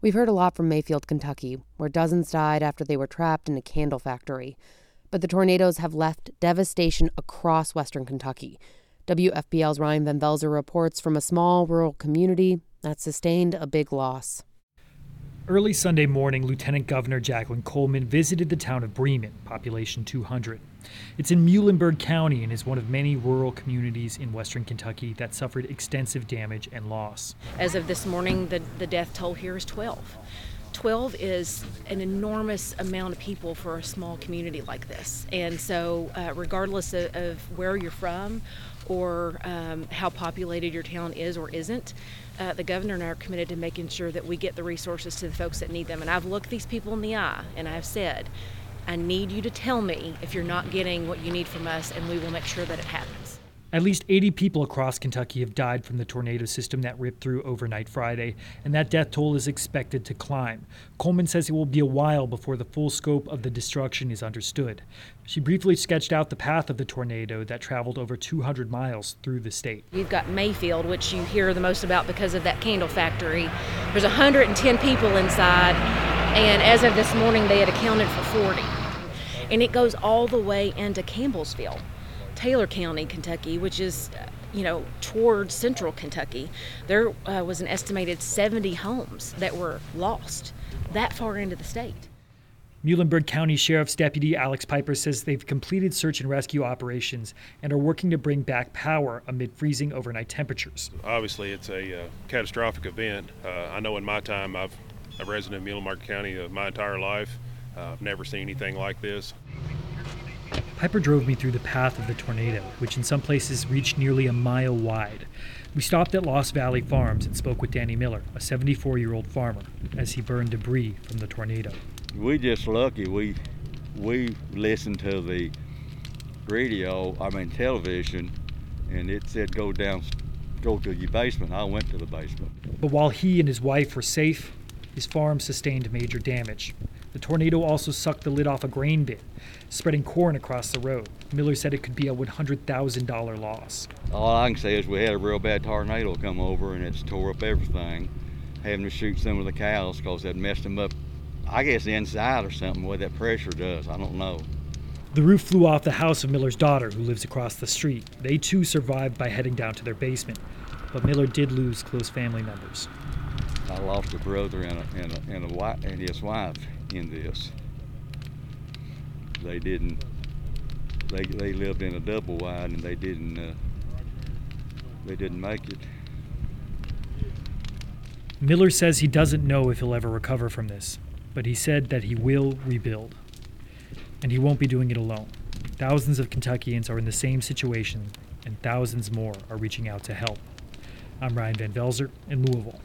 We've heard a lot from Mayfield, Kentucky, where dozens died after they were trapped in a candle factory. But the tornadoes have left devastation across western Kentucky. WFPL's Ryan Van Velzer reports from a small rural community that sustained a big loss. Early Sunday morning, Lieutenant Governor Jacqueline Coleman visited the town of Bremen, population 200. It's in Muhlenberg County and is one of many rural communities in western Kentucky that suffered extensive damage and loss. As of this morning, the, the death toll here is 12. 12 is an enormous amount of people for a small community like this. And so, uh, regardless of, of, where you're from or um, how populated your town is or isn't, uh, the governor and I are committed to making sure that we get the resources to the folks that need them. And I've looked these people in the eye and I've said, I need you to tell me if you're not getting what you need from us, and we will make sure that it happens. At least 80 people across Kentucky have died from the tornado system that ripped through overnight Friday, and that death toll is expected to climb. Coleman says it will be a while before the full scope of the destruction is understood. She briefly sketched out the path of the tornado that traveled over 200 miles through the state. You've got Mayfield, which you hear the most about because of that candle factory. There's 110 people inside, and as of this morning, they had accounted for 40. And it goes all the way into Campbellsville. Taylor County, Kentucky, which is, you know, towards central Kentucky, there uh, was an estimated 70 homes that were lost that far into the state. Muhlenberg County Sheriff's Deputy Alex Piper says they've completed search and rescue operations and are working to bring back power amid freezing overnight temperatures. Obviously, it's a uh, catastrophic event. Uh, I know in my time, I've a resident of Muhlenberg County uh, my entire life. Uh, I've never seen anything like this. Piper drove me through the path of the tornado, which in some places reached nearly a mile wide. We stopped at Lost Valley Farms and spoke with Danny Miller, a 74 year old farmer, as he burned debris from the tornado. We just lucky. We we listened to the radio, I mean television, and it said go down, go to your basement. I went to the basement. But while he and his wife were safe, his farm sustained major damage. The tornado also sucked the lid off a grain bin, spreading corn across the road. Miller said it could be a $100,000 loss. All I can say is we had a real bad tornado come over and it's tore up everything. Having to shoot some of the cows because that messed them up, I guess, the inside or something, what that pressure does. I don't know. The roof flew off the house of Miller's daughter, who lives across the street. They too survived by heading down to their basement, but Miller did lose close family members. I lost a brother and, a, and, a, and, a wife, and his wife in this. They didn't. They they lived in a double wide and they didn't. Uh, they didn't make it. Miller says he doesn't know if he'll ever recover from this, but he said that he will rebuild. And he won't be doing it alone. Thousands of Kentuckians are in the same situation, and thousands more are reaching out to help. I'm Ryan Van Velzer in Louisville.